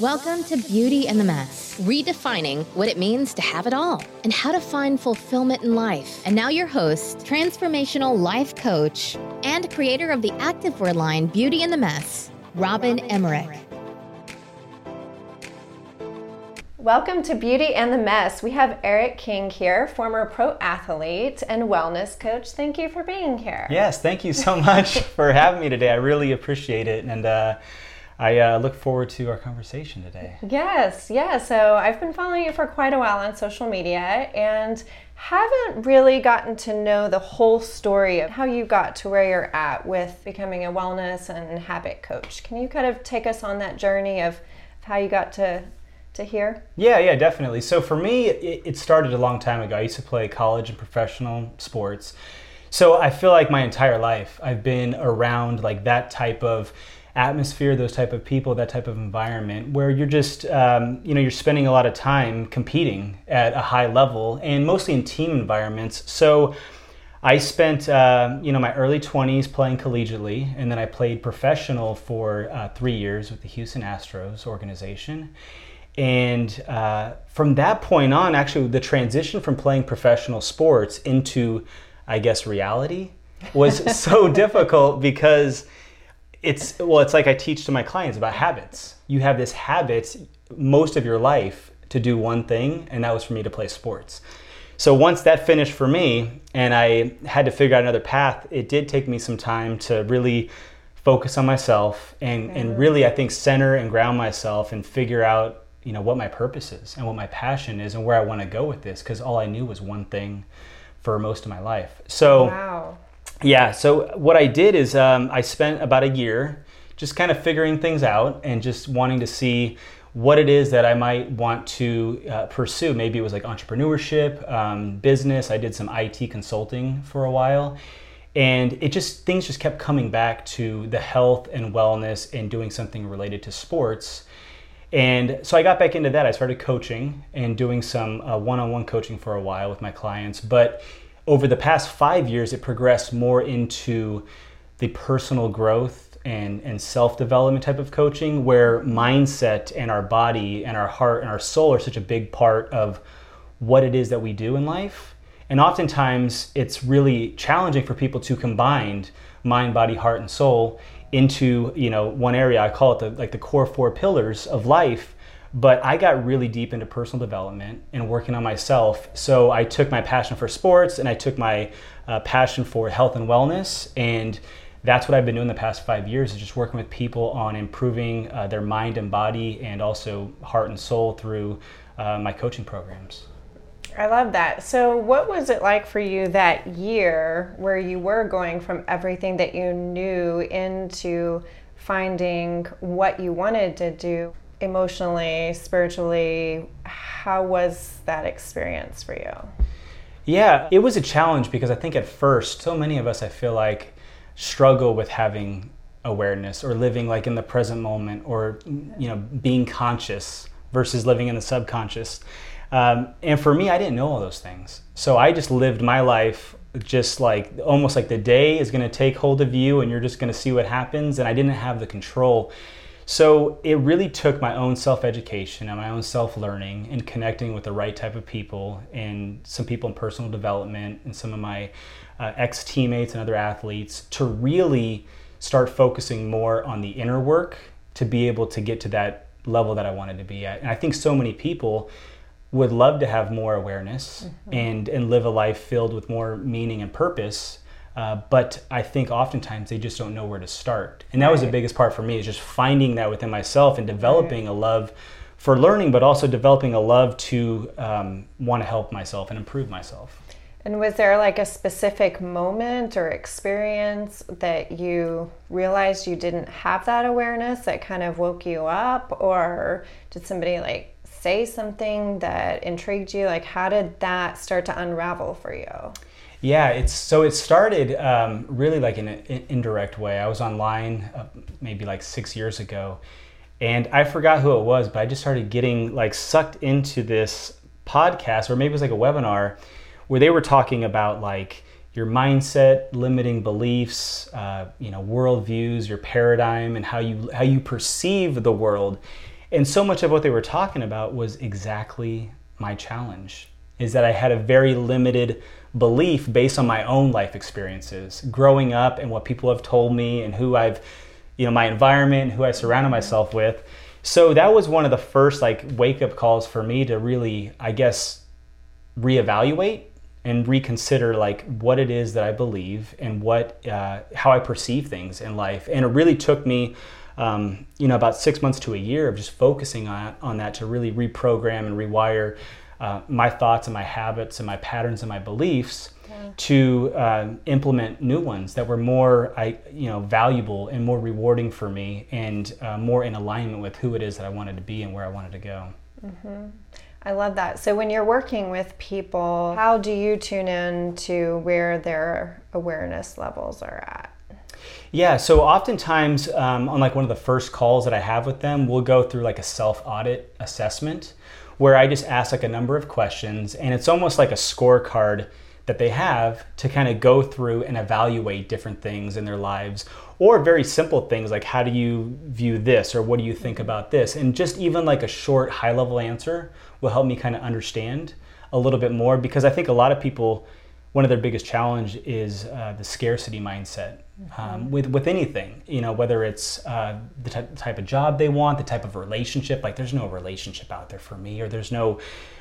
Welcome to Beauty and the Mess, redefining what it means to have it all and how to find fulfillment in life. And now, your host, transformational life coach, and creator of the activewear line Beauty and the Mess, Robin Emmerich. Welcome to Beauty and the Mess. We have Eric King here, former pro athlete and wellness coach. Thank you for being here. Yes, thank you so much for having me today. I really appreciate it. And, uh, I uh, look forward to our conversation today. Yes, yeah. So I've been following you for quite a while on social media and haven't really gotten to know the whole story of how you got to where you're at with becoming a wellness and habit coach. Can you kind of take us on that journey of how you got to to here? Yeah, yeah, definitely. So for me, it, it started a long time ago. I used to play college and professional sports. So I feel like my entire life I've been around like that type of atmosphere, those type of people, that type of environment where you're just, um, you know, you're spending a lot of time competing at a high level and mostly in team environments. So I spent, uh, you know, my early 20s playing collegiately, and then I played professional for uh, three years with the Houston Astros organization. And uh, from that point on, actually, the transition from playing professional sports into, I guess, reality was so difficult because it's well it's like i teach to my clients about habits. You have this habit most of your life to do one thing and that was for me to play sports. So once that finished for me and i had to figure out another path it did take me some time to really focus on myself and, and mm-hmm. really i think center and ground myself and figure out you know what my purpose is and what my passion is and where i want to go with this because all i knew was one thing for most of my life. So wow yeah, so what I did is um, I spent about a year just kind of figuring things out and just wanting to see what it is that I might want to uh, pursue. Maybe it was like entrepreneurship, um, business. I did some IT consulting for a while. And it just, things just kept coming back to the health and wellness and doing something related to sports. And so I got back into that. I started coaching and doing some one on one coaching for a while with my clients. But over the past five years, it progressed more into the personal growth and, and self development type of coaching, where mindset and our body and our heart and our soul are such a big part of what it is that we do in life. And oftentimes, it's really challenging for people to combine mind, body, heart, and soul into you know one area. I call it the like the core four pillars of life but I got really deep into personal development and working on myself. So I took my passion for sports and I took my uh, passion for health and wellness. And that's what I've been doing the past five years is just working with people on improving uh, their mind and body and also heart and soul through uh, my coaching programs. I love that. So, what was it like for you that year where you were going from everything that you knew into finding what you wanted to do? Emotionally, spiritually, how was that experience for you? Yeah, it was a challenge because I think at first, so many of us, I feel like, struggle with having awareness or living like in the present moment or, you know, being conscious versus living in the subconscious. Um, and for me, I didn't know all those things. So I just lived my life just like almost like the day is going to take hold of you and you're just going to see what happens. And I didn't have the control. So it really took my own self education and my own self learning and connecting with the right type of people and some people in personal development and some of my uh, ex teammates and other athletes to really start focusing more on the inner work to be able to get to that level that I wanted to be at. And I think so many people would love to have more awareness mm-hmm. and and live a life filled with more meaning and purpose uh, but I think oftentimes they just don't know where to start. And that right. was the biggest part for me is just finding that within myself and developing right. a love for learning, but also developing a love to um, want to help myself and improve myself. And was there like a specific moment or experience that you realized you didn't have that awareness that kind of woke you up? Or did somebody like say something that intrigued you? Like, how did that start to unravel for you? Yeah, it's so it started um, really like in an indirect way. I was online uh, maybe like six years ago, and I forgot who it was, but I just started getting like sucked into this podcast, or maybe it was like a webinar, where they were talking about like your mindset, limiting beliefs, uh, you know, worldviews, your paradigm, and how you how you perceive the world. And so much of what they were talking about was exactly my challenge is that I had a very limited belief based on my own life experiences, growing up and what people have told me and who I've, you know, my environment, who I surrounded myself with. So that was one of the first like wake up calls for me to really, I guess, reevaluate and reconsider like what it is that I believe and what uh, how I perceive things in life. And it really took me, um, you know, about six months to a year of just focusing on on that to really reprogram and rewire uh, my thoughts and my habits and my patterns and my beliefs. Yeah. To uh, implement new ones that were more, I, you know, valuable and more rewarding for me, and uh, more in alignment with who it is that I wanted to be and where I wanted to go. Mm-hmm. I love that. So when you're working with people, how do you tune in to where their awareness levels are at? Yeah, so oftentimes um, on like one of the first calls that I have with them, we'll go through like a self audit assessment where I just ask like a number of questions and it's almost like a scorecard that they have to kind of go through and evaluate different things in their lives or very simple things like how do you view this or what do you think about this? And just even like a short high level answer will help me kind of understand a little bit more because i think a lot of people one of their biggest challenge is uh, the scarcity mindset mm-hmm. um, with with anything you know whether it's uh, the t- type of job they want the type of relationship like there's no relationship out there for me or there's no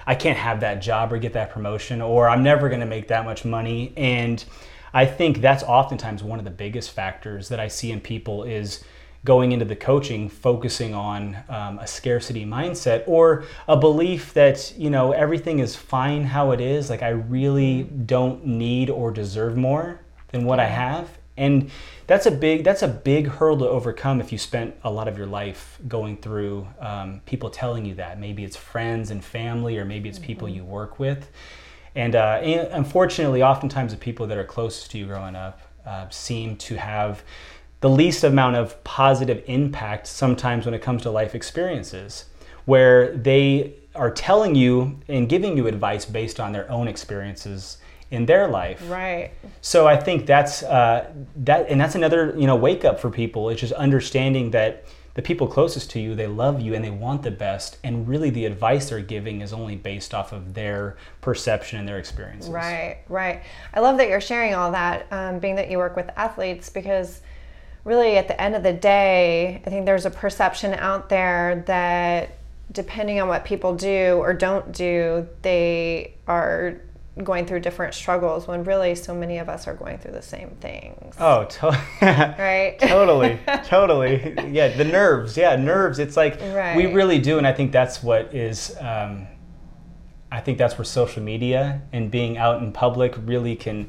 i can't have that job or get that promotion or i'm never going to make that much money and I think that's oftentimes one of the biggest factors that I see in people is going into the coaching focusing on um, a scarcity mindset or a belief that you know everything is fine how it is like i really don't need or deserve more than what i have. And that's a big that's a big hurdle to overcome if you spent a lot of your life going through um, people telling you that. Maybe it's friends and family or maybe it's people mm-hmm. you work with. And, uh, and unfortunately, oftentimes the people that are closest to you growing up uh, seem to have the least amount of positive impact sometimes when it comes to life experiences, where they are telling you and giving you advice based on their own experiences in their life. Right. So I think that's uh, that, and that's another you know wake up for people. It's just understanding that the people closest to you, they love you and they want the best. And really, the advice they're giving is only based off of their perception and their experiences. Right, right. I love that you're sharing all that, um, being that you work with athletes, because really, at the end of the day, I think there's a perception out there that depending on what people do or don't do, they are going through different struggles when really so many of us are going through the same things. Oh, to- right. totally, totally. Yeah, the nerves. Yeah, nerves. It's like right. we really do, and I think that's what is. Um, I think that's where social media and being out in public really can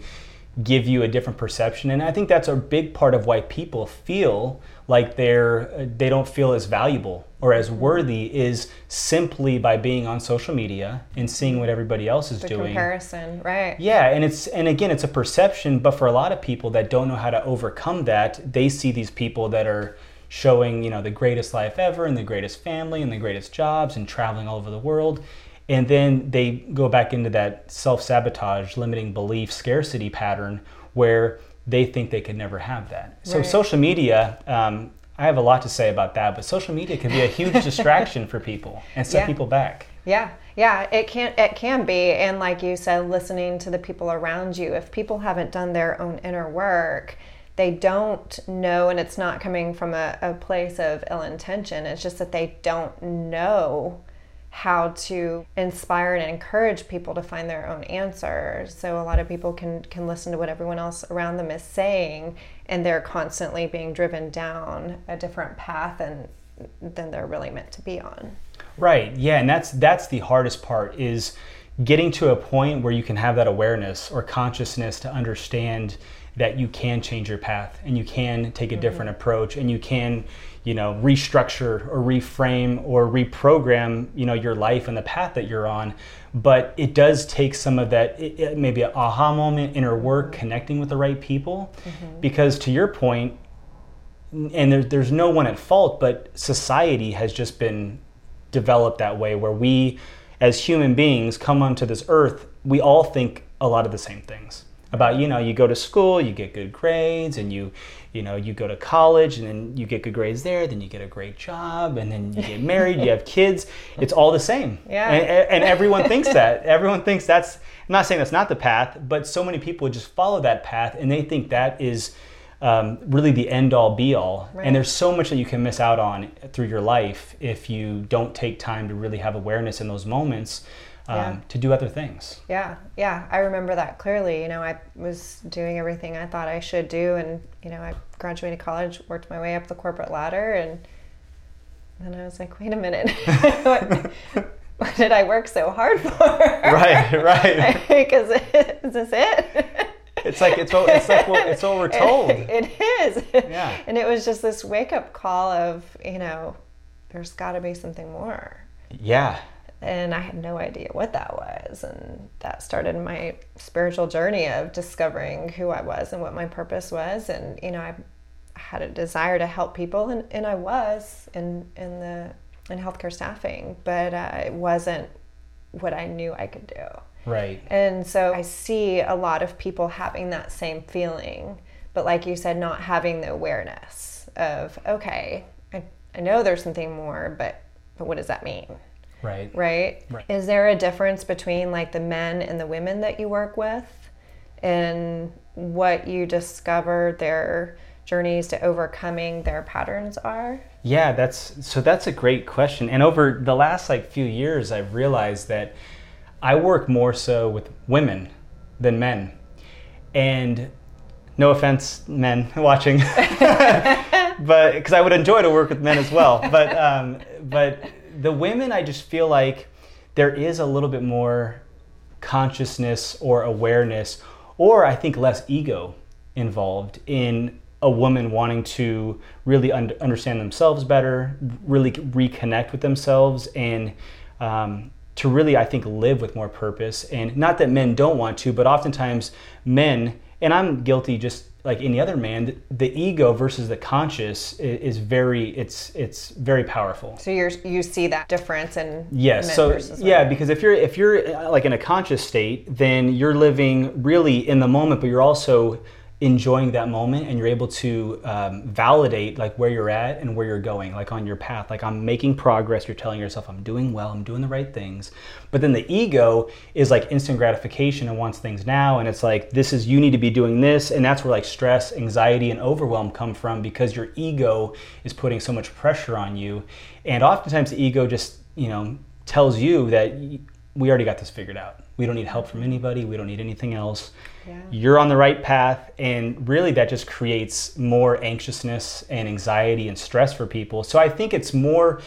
give you a different perception, and I think that's a big part of why people feel like they're they don't feel as valuable or as worthy is simply by being on social media and seeing what everybody else is the doing. Comparison, right? Yeah, and it's and again it's a perception, but for a lot of people that don't know how to overcome that, they see these people that are showing you know the greatest life ever and the greatest family and the greatest jobs and traveling all over the world and then they go back into that self-sabotage limiting belief scarcity pattern where they think they could never have that. So right. social media, um, I have a lot to say about that, but social media can be a huge distraction for people and set yeah. people back. Yeah, yeah, it can it can be, and like you said, listening to the people around you. If people haven't done their own inner work, they don't know, and it's not coming from a, a place of ill intention. It's just that they don't know how to inspire and encourage people to find their own answers. So a lot of people can can listen to what everyone else around them is saying and they're constantly being driven down a different path and than they're really meant to be on. Right. Yeah, and that's that's the hardest part is getting to a point where you can have that awareness or consciousness to understand that you can change your path and you can take a mm-hmm. different approach and you can you know restructure or reframe or reprogram you know your life and the path that you're on but it does take some of that it, it maybe an aha moment inner work connecting with the right people mm-hmm. because to your point and there, there's no one at fault but society has just been developed that way where we as human beings come onto this earth we all think a lot of the same things about you know you go to school you get good grades and you you know you go to college and then you get good grades there then you get a great job and then you get married you have kids. It's all the same. Yeah. and, and everyone thinks that. Everyone thinks that's i'm not saying that's not the path but so many people just follow that path and they think that is um, really the end all be all Right. and there's so much that you can miss out on through your life if you don't take time to really have awareness in those moments um, Yeah. to do other things Yeah, yeah, I remember that clearly. You know, I was doing everything I thought I should do, and you know, I graduated college, worked my way up the corporate ladder, and then I was like, wait a minute, what, what did I work so hard for? right right Because is this it? It's like it's what it's like it's what we're told. it is. Yeah. And it was just this wake up call of, you know, there's got to be something more. Yeah. And I had no idea what that was. And that started my spiritual journey of discovering who I was and what my purpose was. And, you know, I had a desire to help people, and, and I was in, in the in healthcare staffing, but uh, it wasn't what I knew I could do. Right. And so I see a lot of people having that same feeling, but like you said, not having the awareness of, okay, I, I know there's something more, but but what does that mean? Right. Right? Right. Is there a difference between like the men and the women that you work with and what you discover their journeys to overcoming their patterns are? Yeah, that's so that's a great question. And over the last like few years I've realized that I work more so with women than men. And no offense, men watching, but because I would enjoy to work with men as well. But um, but the women, I just feel like there is a little bit more consciousness or awareness, or I think less ego involved in a woman wanting to really un- understand themselves better, really reconnect with themselves, and um, to really, I think, live with more purpose. And not that men don't want to, but oftentimes men, and I'm guilty just like any other man, the, ego versus the conscious is, is very, it's it's very powerful. So you're you see that difference in Yes. So yeah, because if you're if you're uh, like in a conscious state, then you're living really in the moment, but you're also enjoying that moment, and you're able to um, validate like where you're at and where you're going, like on your path. Like I'm making progress. You're telling yourself I'm doing well. I'm doing the right things. But then the ego is like instant gratification and wants things now, and it's like this is you need to be doing this, and that's where like stress, anxiety, and overwhelm come from because your ego is putting so much pressure on you, and oftentimes the ego just you know tells you that we already got this figured out. We don't need help from anybody. We don't need anything else. Yeah. You're on the right path. And really, that just creates more anxiousness and anxiety and stress for people. So I think it's more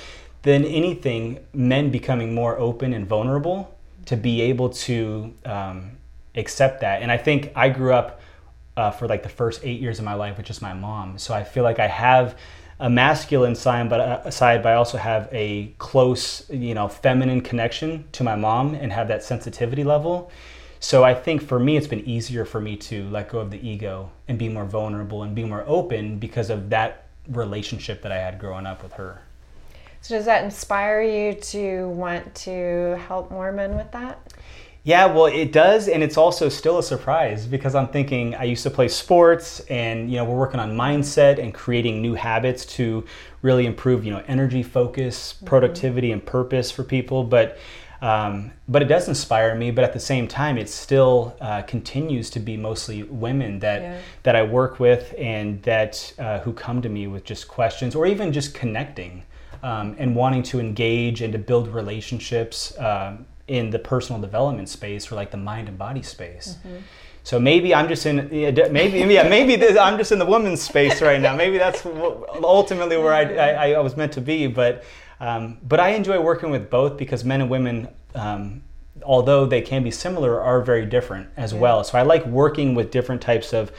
than anything, men becoming more open and vulnerable to be able to um, accept that. And I think I grew up uh, for like the first eight years of my life with just my mom. So I feel like I have a masculine side, but uh, side, but I also have a close, you know, feminine connection to my mom and have that sensitivity level. So I think for me, it's been easier for me to let go of the ego and be more vulnerable and be more open because of that relationship that I had growing up with her. So does that inspire you to want to help more men with that? Yeah, well, it does, and it's also still a surprise because I'm thinking I used to play sports, and you know we're working on mindset and creating new habits to really improve, you know, energy, focus, mm-hmm. productivity, and purpose for people. But um, but it does inspire me. But at the same time, it still uh, continues to be mostly women that Yeah. that I work with and that uh, who come to me with just questions or even just connecting um, and wanting to engage and to build relationships um, in the personal development space or like the mind and body space. So maybe I'm just in maybe yeah maybe this, I'm just in the women's space right now. Maybe that's ultimately where I, I, I was meant to be. But um, but I enjoy working with both because men and women, um, although they can be similar, are very different as well. So I like working with different types of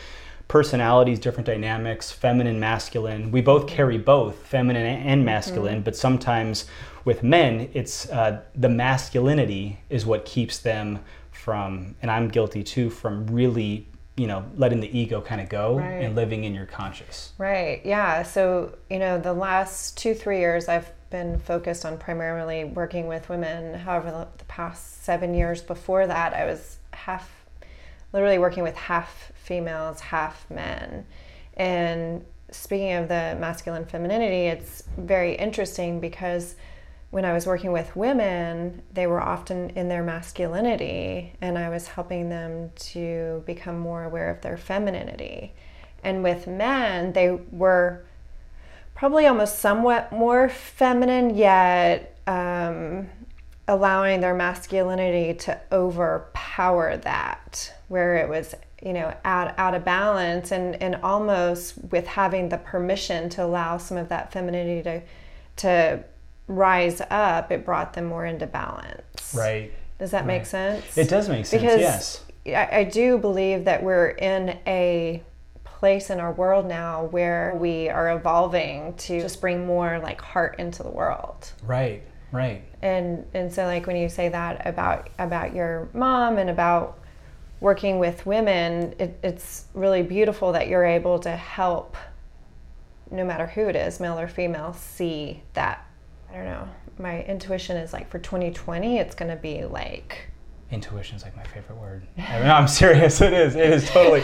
personalities, different dynamics, feminine, masculine. We both carry both feminine and masculine, but sometimes with men, it's uh, the masculinity is what keeps them from, and I'm guilty too, from really, you know, letting the ego kind of go Right. and living in your conscious. Right. Yeah. So, you know, the last two, three years, I've been focused on primarily working with women. However, the, past seven years before that, I was half literally working with half females, half men. And speaking of the masculine femininity, it's very interesting because when I was working with women, they were often in their masculinity, and I was helping them to become more aware of their femininity. And with men, they were probably almost somewhat more feminine, yet um, allowing their masculinity to overpower that, where it was you know out out of balance and and almost with having the permission to allow some of that femininity to to rise up it brought them more into balance. Right. Does that right. make sense? It does make sense because yes. I, I do believe that we're in a place in our world now where we are evolving to just bring more like heart into the world right right and and so like when you say that about about your mom and about working with women, it, it's really beautiful that you're able to help, no matter who it is, male or female, see that. I don't know. My intuition is like for 2020, it's going to be like. Intuition is like my favorite word. I mean, I'm serious. It is. It is totally.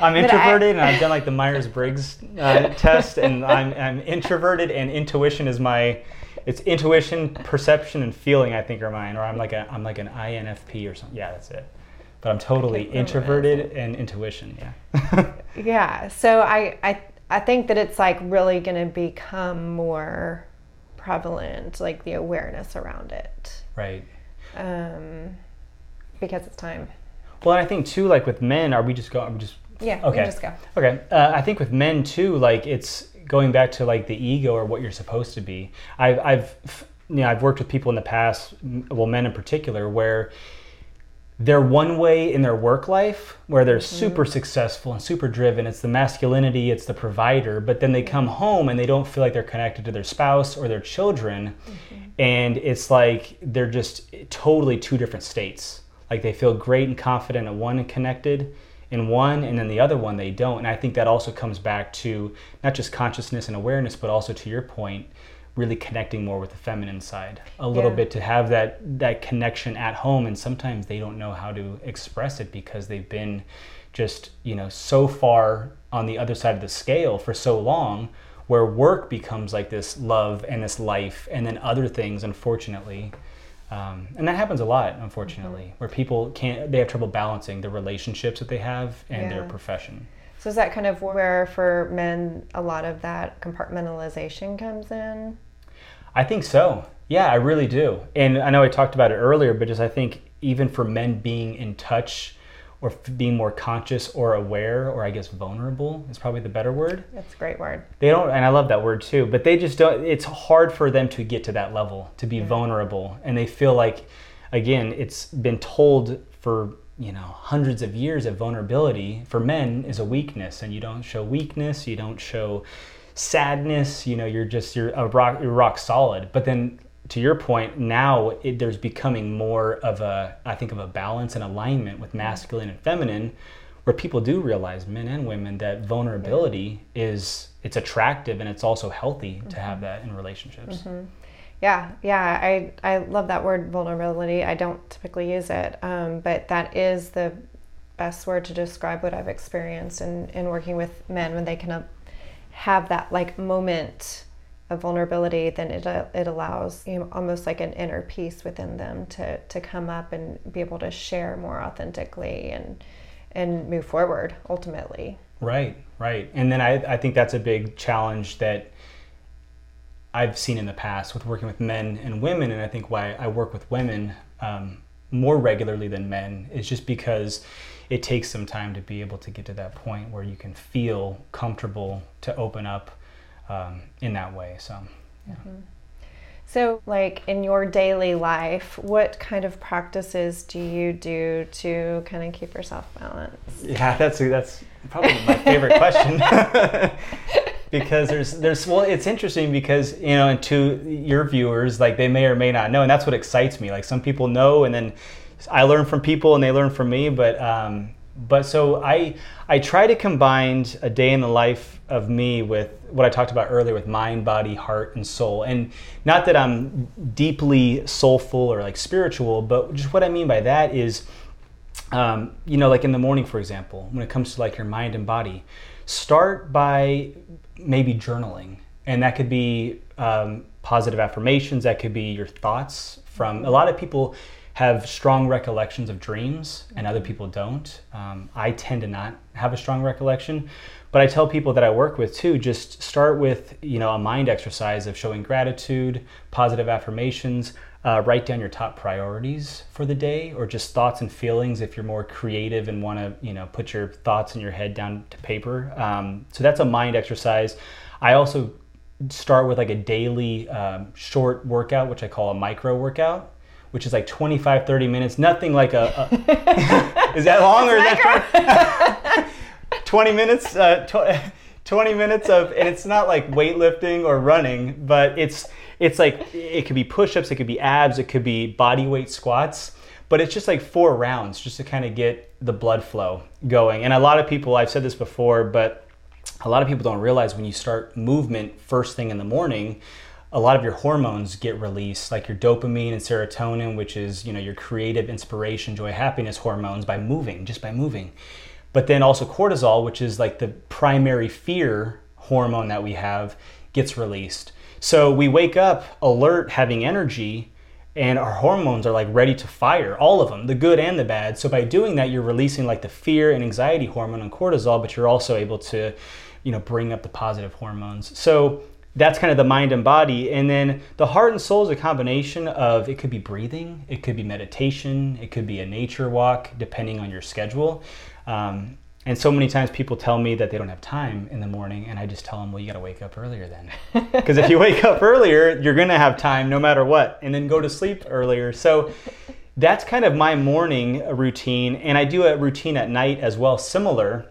I'm introverted, I, and I've done like the Myers Briggs uh, test, and I'm, I'm introverted, and intuition is my it's intuition, perception, and feeling. I think are mine, or I'm like a I'm like an INFP or something. Yeah, that's it but I'm totally introverted and intuition. Yeah. yeah. So I, I I think that it's like really going to become more prevalent, like the awareness around it. Right. Um, because it's time. Well, I think too, like with men, are we just going? Are we just yeah. Okay. just go. Okay. Uh, I think with men too, like it's going back to like the ego or what you're supposed to be. I've I've you know I've worked with people in the past, well, men in particular, where they're one way in their work life where they're mm-hmm. super successful and super driven. It's the masculinity, it's the provider, but then they come home and they don't feel like they're connected to their spouse or their children. Mm-hmm. And it's like they're just totally two different states. Like they feel great and confident in one and connected in one, and then the other one they don't. And I think that also comes back to not just consciousness and awareness, but also to your point, really connecting more with the feminine side a little yeah. bit to have that that connection at home and sometimes they don't know how to express it because they've been just you know so far on the other side of the scale for so long where work becomes like this love and this life and then other things unfortunately um, and that happens a lot unfortunately mm-hmm. where people can't they have trouble balancing the relationships that they have and yeah. their profession so is that kind of where for men a lot of that compartmentalization comes in I think so. Yeah, I really do. And I know I talked about it earlier, but just I think even for men being in touch or f- being more conscious or aware or I guess vulnerable is probably the better word. That's a great word. They don't and I love that word too, but they just don't it's hard for them to get to that level, to be yeah. vulnerable and they feel like again, it's been told for you know hundreds of years of vulnerability for men is a weakness and you don't show weakness you don't show sadness, you know, you're just you're a rock you're rock solid. But then to your point, now it, there's becoming more of a I think of a balance and alignment with masculine and feminine, where people do realize men and women that vulnerability is it's attractive and it's also healthy mm-hmm. to have that in relationships. Mm-hmm. Yeah, yeah, I I love that word vulnerability. I don't typically use it, um, but that is the best word to describe what I've experienced in, in working with men when they can have that like moment of vulnerability, then it, uh, it allows you know, almost like an inner peace within them to, to come up and be able to share more authentically and and move forward ultimately. Right, right. And then I, I think that's a big challenge that I've seen in the past with working with men and women, and I think why I work with women um, more regularly than men is just because it takes some time to be able to get to that point where you can feel comfortable to open up um, in that way. So, yeah. Mm-hmm. So, like in your daily life, what kind of practices do you do to kind of keep yourself balanced? Yeah, that's that's probably my favorite question. because there's there's well it's interesting because you know and to your viewers like they may or may not know and that's what excites me like some people know and then I learn from people and they learn from me. But um, but so I I try to combine a day in the life of me with what I talked about earlier with mind, body, heart, and soul. And not that I'm deeply soulful or like spiritual, but just what I mean by that is um, you know, like in the morning, for example, when it comes to like your mind and body, start by maybe journaling. And that could be um, positive affirmations, that could be your thoughts from a lot of people have strong recollections of dreams and other people don't. Um, I tend to not have a strong recollection, but I tell people that I work with too, just start with, you know, a mind exercise of showing gratitude, positive affirmations, uh, write down your top priorities for the day or just thoughts and feelings if you're more creative and want to, you know, put your thoughts in your head down to paper. Um, so that's a mind exercise. I also start with like a daily um, short workout, which I call a micro workout which is like 25, 30 minutes. Nothing like a. a is that long or is that 20 minutes? Uh, tw- 20 minutes of, and it's not like weightlifting or running, but it's it's like it could be push-ups, it could be abs, it could be body weight squats, but it's just like four rounds just to kind of get the blood flow going. And a lot of people, I've said this before, but a lot of people don't realize when you start movement first thing in the morning, a lot of your hormones get released, like your dopamine and serotonin, which is you know your creative inspiration, joy, happiness hormones by moving, just by moving. But then also cortisol, which is like the primary fear hormone that we have, gets released. So we wake up alert, having energy, and our hormones are like ready to fire, all of them, the good and the bad. So by doing that, you're releasing like the fear and anxiety hormone and cortisol, but you're also able to, you know, bring up the positive hormones. So that's kind of the mind and body. And then the heart and soul is a combination of it could be breathing, it could be meditation, it could be a nature walk, depending on your schedule. Um, and so many times people tell me that they don't have time in the morning, and I just tell them, well, you got to wake up earlier then. Because if you wake up earlier, you're going to have time no matter what, and then go to sleep earlier. So that's kind of my morning routine. And I do a routine at night as well, similar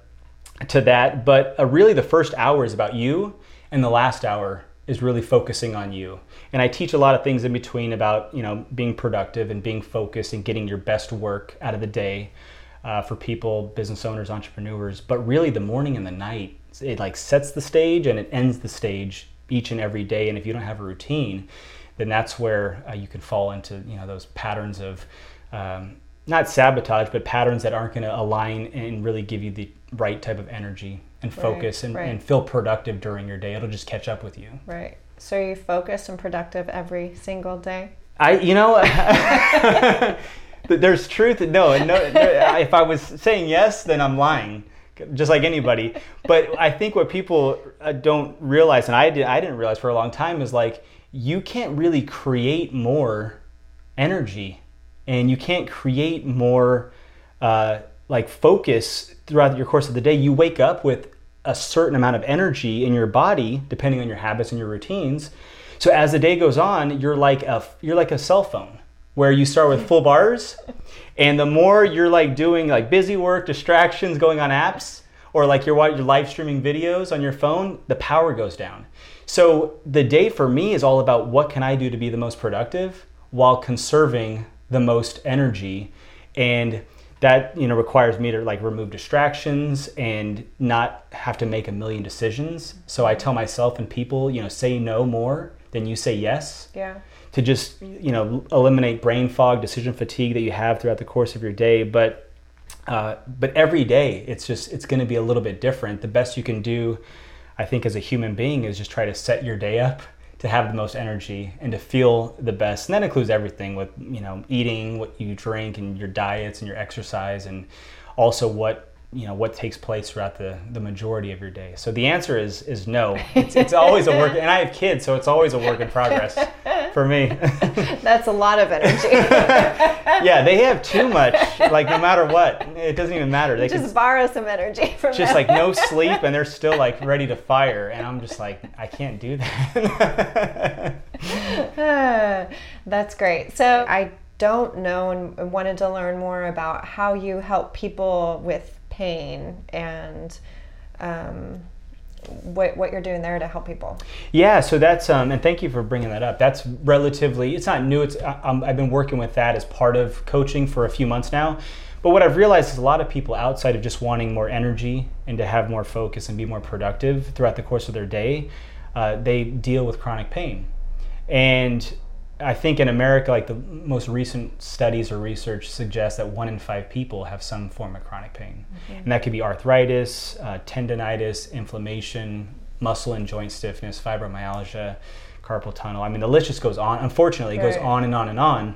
to that. But uh, really, the first hour is about you and the last hour is really focusing on you. And I teach a lot of things in between about, you know, being productive and being focused and getting your best work out of the day uh, for people, business owners, entrepreneurs. But really the morning and the night, it like sets the stage and it ends the stage each and every day. And if you don't have a routine, then that's where uh, you can fall into, you know, those patterns of um, not sabotage, but patterns that aren't going to align and really give you the right type of energy and focus right, and, right. and feel productive during your day. It'll just catch up with you. Right. So are you focused and productive every single day? I, you know, there's truth. No, no, if I was saying yes, then I'm lying, just like anybody. But I think what people uh, don't realize, and I, did, I didn't realize for a long time, is like you can't really create more energy and you can't create more uh, like focus throughout your course of the day. You wake up with a certain amount of energy in your body depending on your habits and your routines. So as the day goes on you're like a you're like a cell phone where you start with full bars and the more you're like doing like busy work distractions going on apps or like you're you're live streaming videos on your phone the power goes down. So the day for me is all about what can i do to be the most productive while conserving the most energy and that you know requires me to like remove distractions and not have to make a million decisions. So i tell myself and people you know say no more than you say yes. Yeah. To just you know eliminate brain fog decision fatigue that you have throughout the course of your day. But uh, but every day it's just it's going to be a little bit different. The best you can do i think as a human being is just try to set your day up to have the most energy and to feel the best. And that includes everything with, you know, eating, what you drink and your diets and your exercise and also what you know what takes place throughout the, the majority of your day. So the answer is is no. It's, it's always a work and i have kids so it's always a work in progress for me. That's a lot of energy. Yeah they have too much like no matter what. It doesn't even matter. They just can, borrow some energy from just them. like no sleep and they're still like ready to fire and i'm just like i can't do that. That's great. So i don't know and wanted to learn more about how you help people with pain and um, what, what you're doing there to help people. Yeah, so that's um, and thank you for bringing that up. That's relatively it's not new. It's um, I've been working with that as part of coaching for a few months now. But what I've realized is a lot of people outside of just wanting more energy and to have more focus and be more productive throughout the course of their day, uh, they deal with chronic pain, and I think in America, like the most recent studies or research suggests that one in five people have some form of chronic pain. Mm-hmm. And that could be arthritis, uh, tendonitis, inflammation, muscle and joint stiffness, fibromyalgia, carpal tunnel. I mean, the list just goes on. Unfortunately, it goes on and on and on.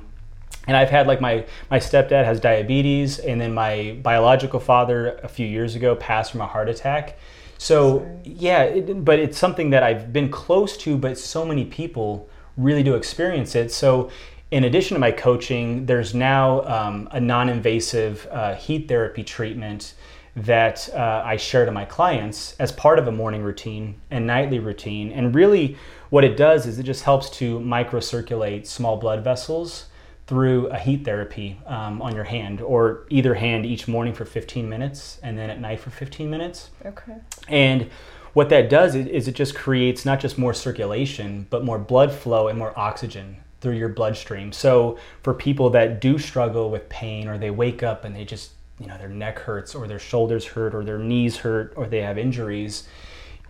And I've had like my my stepdad has diabetes, and then my biological father a few years ago passed from a heart attack. So Sorry. yeah, it, but it's something that I've been close to, but so many people really do experience it. So in addition to my coaching, there's now um, a non-invasive uh, heat therapy treatment that uh, I share to my clients as part of a morning routine and nightly routine. And really, what it does is it just helps to microcirculate small blood vessels through a heat therapy um, on your hand or either hand each morning for 15 minutes and then at night for 15 minutes. Okay. And what that does is, it just creates not just more circulation, but more blood flow and more oxygen through your bloodstream. So for people that do struggle with pain or they wake up and they just, you know, their neck hurts or their shoulders hurt or their knees hurt or they have injuries,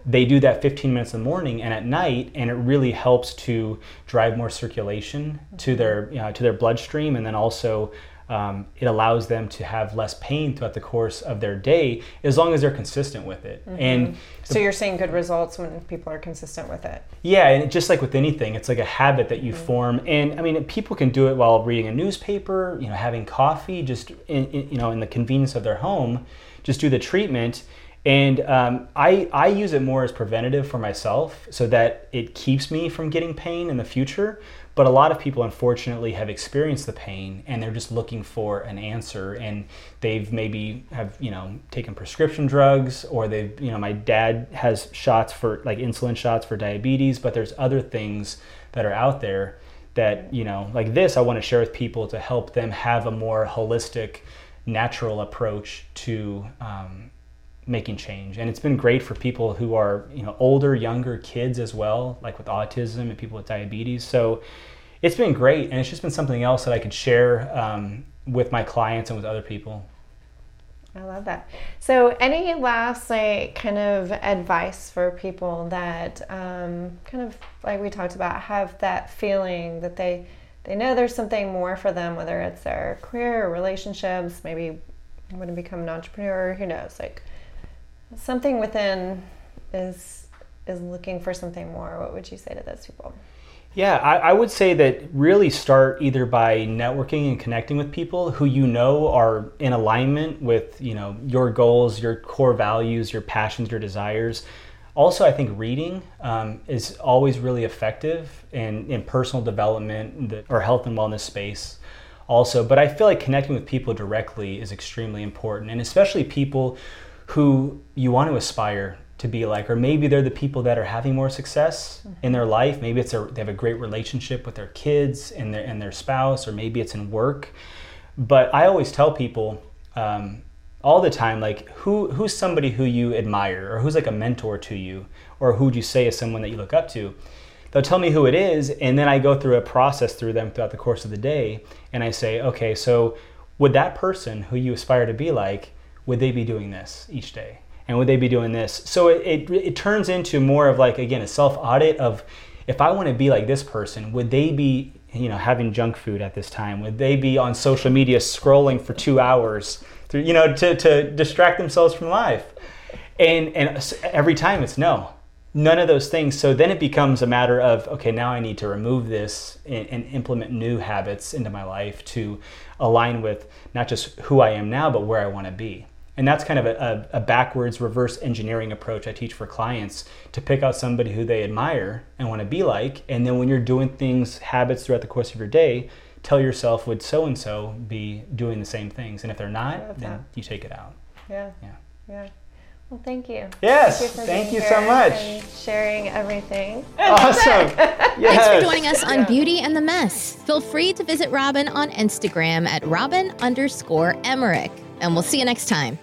they do that 15 minutes in the morning and at night and it really helps to drive more circulation to their you know, to their bloodstream and then also um, it allows them to have less pain throughout the course of their day as long as they're consistent with it mm-hmm. and the, so you're seeing good results when people are consistent with it yeah and just like with anything it's like a habit that you mm-hmm. form and i mean people can do it while reading a newspaper you know having coffee just in, in, you know in the convenience of their home just do the treatment and um, I, I use it more as preventative for myself so that it keeps me from getting pain in the future. But a lot of people, unfortunately, have experienced the pain and they're just looking for an answer. And they've maybe have, you know, taken prescription drugs or they've, you know, my dad has shots for like insulin shots for diabetes, but there's other things that are out there that, you know, like this, I want to share with people to help them have a more holistic, natural approach to, um, making change. And it's been great for people who are you know older younger kids as well like with autism and people with diabetes. So it's been great and it's just been something else that i could share um, with my clients and with other people. I love that. So any last like kind of advice for people that um, kind of like we talked about have that feeling that they they know there's something more for them whether it's their career or relationships maybe want to become an entrepreneur who knows? Like something within is is looking for something more, what would you say to those people? Yeah, I, I, would say that really start either by networking and connecting with people who you know are in alignment with you know your goals, your core values, your passions, your desires. Also, I think reading um, is always really effective in, in personal development or health and wellness space. Also, but I feel like connecting with people directly is extremely important, and especially people who you want to aspire to be like or maybe they're the people that are having more success mm-hmm. in their life. Maybe it's a, they have a great relationship with their kids and their and their spouse or maybe it's in work. But i always tell people um, all the time like who who's somebody who you admire or who's like a mentor to you or who would you say is someone that you look up to? They'll tell me who it is and then i go through a process through them throughout the course of the day and i say okay so would that person who you aspire to be like would they be doing this each day? And would they be doing this? So it, it, it turns into more of like, again, a self audit of if I want to be like this person, would they be, you know, having junk food at this time? Would they be on social media scrolling for two hours, to, you know, to, to distract themselves from life? And, and every time it's no, none of those things. So then it becomes a matter of, okay, now I need to remove this and, and, implement new habits into my life to align with not just who I am now, but where I want to be. And that's kind of a, a, a, backwards reverse engineering approach I teach for clients to pick out somebody who they admire and want to be like. And then when you're doing things, habits throughout the course of your day, tell yourself, would so and so be doing the same things? And if they're not, then that. you take it out. Yeah. Yeah. Yeah. Well, thank you. Yes, thank you, thank you so much. sharing everything. Awesome. yes. Thanks for joining us on yeah. Beauty and the Mess. Feel free to visit Robin on Instagram at Robin underscore Emmerich. And we'll see you next time.